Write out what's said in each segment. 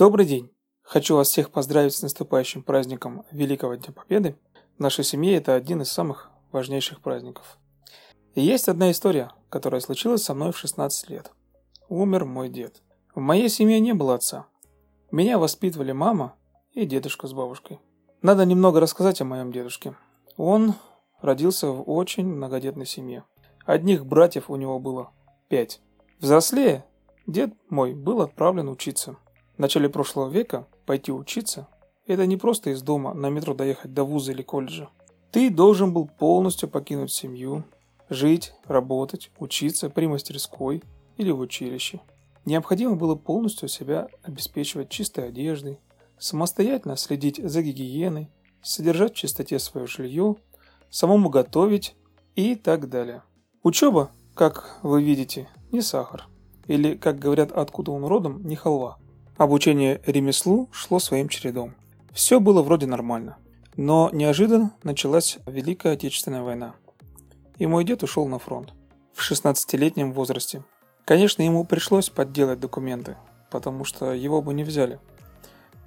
Добрый день! Хочу вас всех поздравить с наступающим праздником Великого Дня Победы. В нашей семье это один из самых важнейших праздников. И есть одна история, которая случилась со мной в 16 лет. Умер мой дед. В моей семье не было отца. Меня воспитывали мама и дедушка с бабушкой. Надо немного рассказать о моем дедушке. Он родился в очень многодетной семье. Одних братьев у него было пять. Взрослее дед мой был отправлен учиться – в начале прошлого века пойти учиться – это не просто из дома на метро доехать до вуза или колледжа. Ты должен был полностью покинуть семью, жить, работать, учиться при мастерской или в училище. Необходимо было полностью себя обеспечивать чистой одеждой, самостоятельно следить за гигиеной, содержать в чистоте свое жилье, самому готовить и так далее. Учеба, как вы видите, не сахар. Или, как говорят откуда он родом, не халва. Обучение ремеслу шло своим чередом. Все было вроде нормально. Но неожиданно началась Великая Отечественная война. И мой дед ушел на фронт. В 16-летнем возрасте. Конечно, ему пришлось подделать документы, потому что его бы не взяли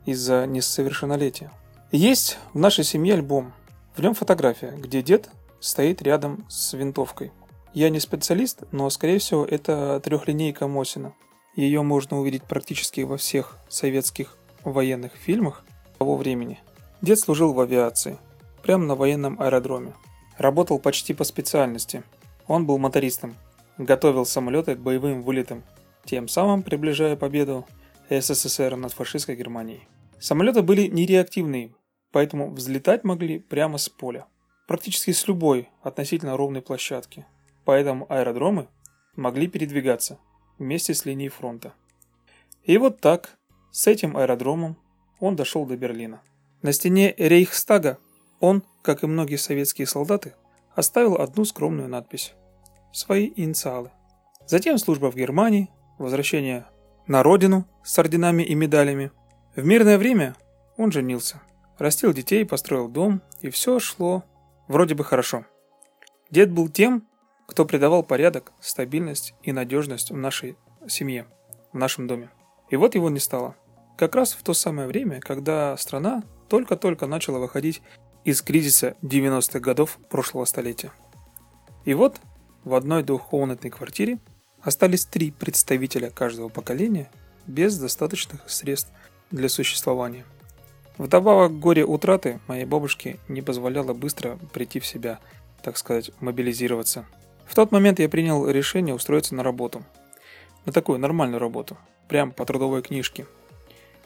из-за несовершеннолетия. Есть в нашей семье альбом. В нем фотография, где дед стоит рядом с винтовкой. Я не специалист, но скорее всего это трехлинейка Мосина. Ее можно увидеть практически во всех советских военных фильмах того времени. Дед служил в авиации, прямо на военном аэродроме. Работал почти по специальности. Он был мотористом, готовил самолеты к боевым вылетам, тем самым приближая победу СССР над фашистской Германией. Самолеты были нереактивные, поэтому взлетать могли прямо с поля, практически с любой относительно ровной площадки. Поэтому аэродромы могли передвигаться – вместе с линией фронта. И вот так, с этим аэродромом, он дошел до Берлина. На стене Рейхстага он, как и многие советские солдаты, оставил одну скромную надпись – свои инициалы. Затем служба в Германии, возвращение на родину с орденами и медалями. В мирное время он женился, растил детей, построил дом, и все шло вроде бы хорошо. Дед был тем, кто придавал порядок, стабильность и надежность в нашей семье, в нашем доме. И вот его не стало. Как раз в то самое время, когда страна только-только начала выходить из кризиса 90-х годов прошлого столетия. И вот в одной двухкомнатной квартире остались три представителя каждого поколения без достаточных средств для существования. Вдобавок горе утраты моей бабушки не позволяло быстро прийти в себя, так сказать, мобилизироваться – в тот момент я принял решение устроиться на работу. На такую нормальную работу. Прям по трудовой книжке.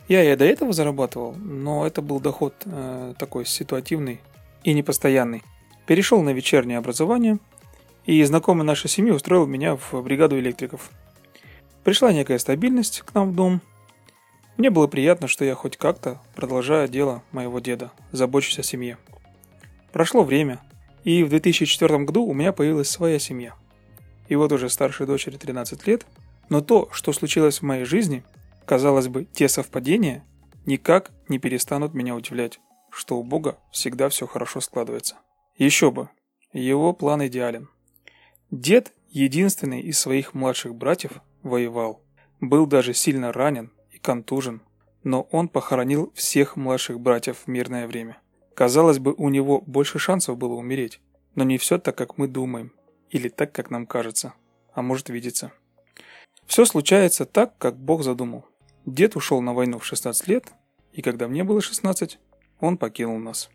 Я и до этого зарабатывал, но это был доход э, такой ситуативный и непостоянный. Перешел на вечернее образование, и знакомый нашей семьи устроил меня в бригаду электриков. Пришла некая стабильность к нам в дом. Мне было приятно, что я хоть как-то продолжаю дело моего деда, забочусь о семье. Прошло время, и в 2004 году у меня появилась своя семья. И вот уже старшей дочери 13 лет, но то, что случилось в моей жизни, казалось бы, те совпадения, никак не перестанут меня удивлять, что у Бога всегда все хорошо складывается. Еще бы, его план идеален. Дед, единственный из своих младших братьев, воевал. Был даже сильно ранен и контужен, но он похоронил всех младших братьев в мирное время. Казалось бы, у него больше шансов было умереть. Но не все так, как мы думаем. Или так, как нам кажется. А может видеться. Все случается так, как Бог задумал. Дед ушел на войну в 16 лет, и когда мне было 16, он покинул нас.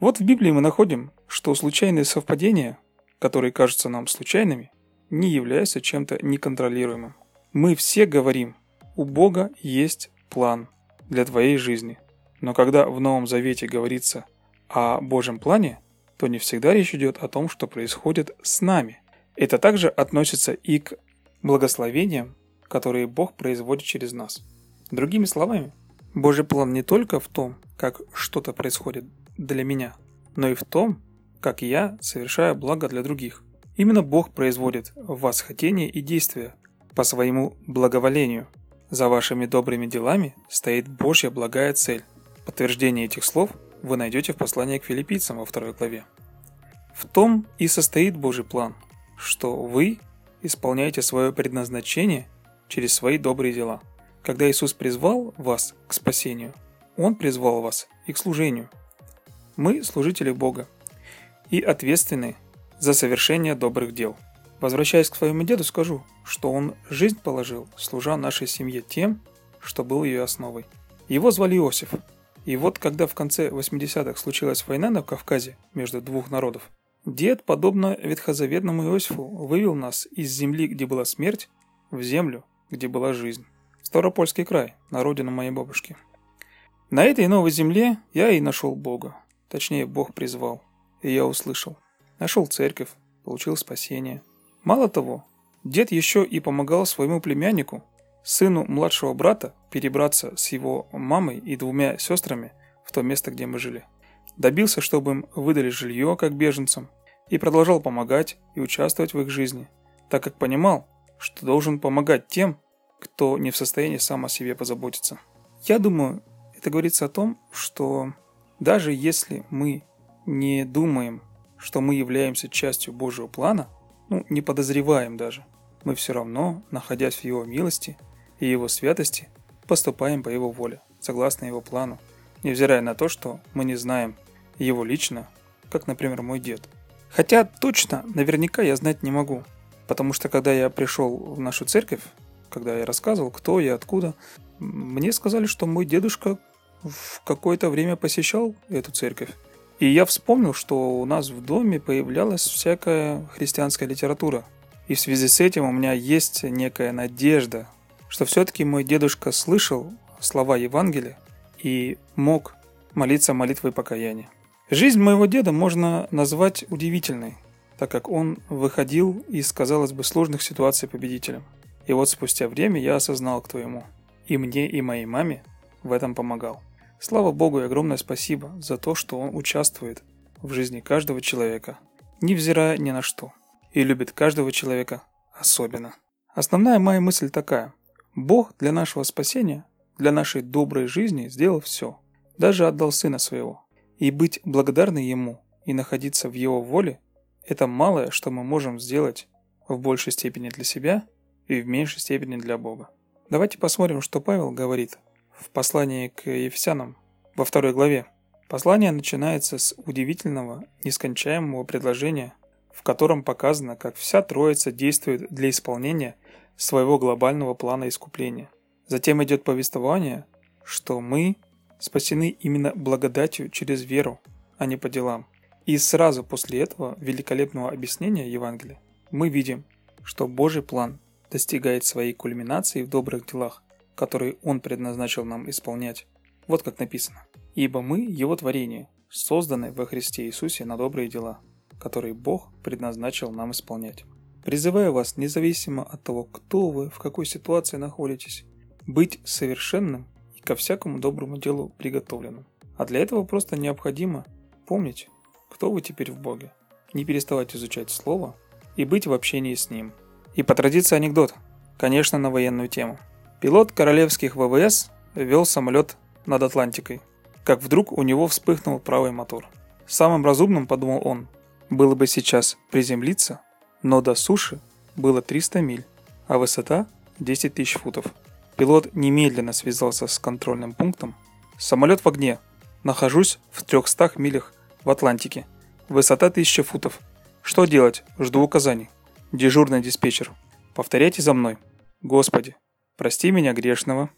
Вот в Библии мы находим, что случайные совпадения, которые кажутся нам случайными, не являются чем-то неконтролируемым. Мы все говорим, у Бога есть план для твоей жизни – но когда в Новом Завете говорится о Божьем плане, то не всегда речь идет о том, что происходит с нами. Это также относится и к благословениям, которые Бог производит через нас. Другими словами, Божий план не только в том, как что-то происходит для меня, но и в том, как я совершаю благо для других. Именно Бог производит в вас хотение и действия по своему благоволению. За вашими добрыми делами стоит Божья благая цель. Подтверждение этих слов вы найдете в послании к филиппийцам во второй главе. В том и состоит Божий план, что вы исполняете свое предназначение через свои добрые дела. Когда Иисус призвал вас к спасению, Он призвал вас и к служению. Мы служители Бога и ответственны за совершение добрых дел. Возвращаясь к своему деду, скажу, что он жизнь положил, служа нашей семье тем, что был ее основой. Его звали Иосиф. И вот когда в конце 80-х случилась война на Кавказе между двух народов, дед, подобно ветхозаветному Иосифу, вывел нас из земли, где была смерть, в землю, где была жизнь. Старопольский край, на родину моей бабушки. На этой новой земле я и нашел Бога. Точнее, Бог призвал. И я услышал. Нашел церковь, получил спасение. Мало того, дед еще и помогал своему племяннику, сыну младшего брата, перебраться с его мамой и двумя сестрами в то место, где мы жили. Добился, чтобы им выдали жилье как беженцам, и продолжал помогать и участвовать в их жизни, так как понимал, что должен помогать тем, кто не в состоянии сам о себе позаботиться. Я думаю, это говорится о том, что даже если мы не думаем что мы являемся частью Божьего плана, ну, не подозреваем даже, мы все равно, находясь в Его милости и Его святости, поступаем по Его воле, согласно Его плану, невзирая на то, что мы не знаем Его лично, как, например, мой дед. Хотя точно, наверняка я знать не могу, потому что когда я пришел в нашу церковь, когда я рассказывал, кто я, откуда, мне сказали, что мой дедушка в какое-то время посещал эту церковь. И я вспомнил, что у нас в доме появлялась всякая христианская литература. И в связи с этим у меня есть некая надежда, что все-таки мой дедушка слышал слова Евангелия и мог молиться молитвой покаяния. Жизнь моего деда можно назвать удивительной, так как он выходил из, казалось бы, сложных ситуаций победителем. И вот спустя время я осознал, кто ему. И мне, и моей маме в этом помогал. Слава Богу и огромное спасибо за то, что Он участвует в жизни каждого человека, невзирая ни на что, и любит каждого человека особенно. Основная моя мысль такая. Бог для нашего спасения, для нашей доброй жизни сделал все, даже отдал Сына Своего. И быть благодарны Ему и находиться в Его воле – это малое, что мы можем сделать в большей степени для себя и в меньшей степени для Бога. Давайте посмотрим, что Павел говорит в послании к Ефесянам во второй главе. Послание начинается с удивительного, нескончаемого предложения, в котором показано, как вся Троица действует для исполнения своего глобального плана искупления. Затем идет повествование, что мы спасены именно благодатью через веру, а не по делам. И сразу после этого великолепного объяснения Евангелия мы видим, что Божий план достигает своей кульминации в добрых делах, который Он предназначил нам исполнять. Вот как написано. «Ибо мы Его творение, созданы во Христе Иисусе на добрые дела, которые Бог предназначил нам исполнять». Призываю вас, независимо от того, кто вы, в какой ситуации находитесь, быть совершенным и ко всякому доброму делу приготовленным. А для этого просто необходимо помнить, кто вы теперь в Боге, не переставать изучать Слово и быть в общении с Ним. И по традиции анекдот, конечно, на военную тему. Пилот королевских ВВС вел самолет над Атлантикой, как вдруг у него вспыхнул правый мотор. Самым разумным, подумал он, было бы сейчас приземлиться, но до суши было 300 миль, а высота 10 тысяч футов. Пилот немедленно связался с контрольным пунктом. Самолет в огне. Нахожусь в 300 милях в Атлантике. Высота 1000 футов. Что делать? Жду указаний. Дежурный диспетчер. Повторяйте за мной. Господи, Прости меня грешного,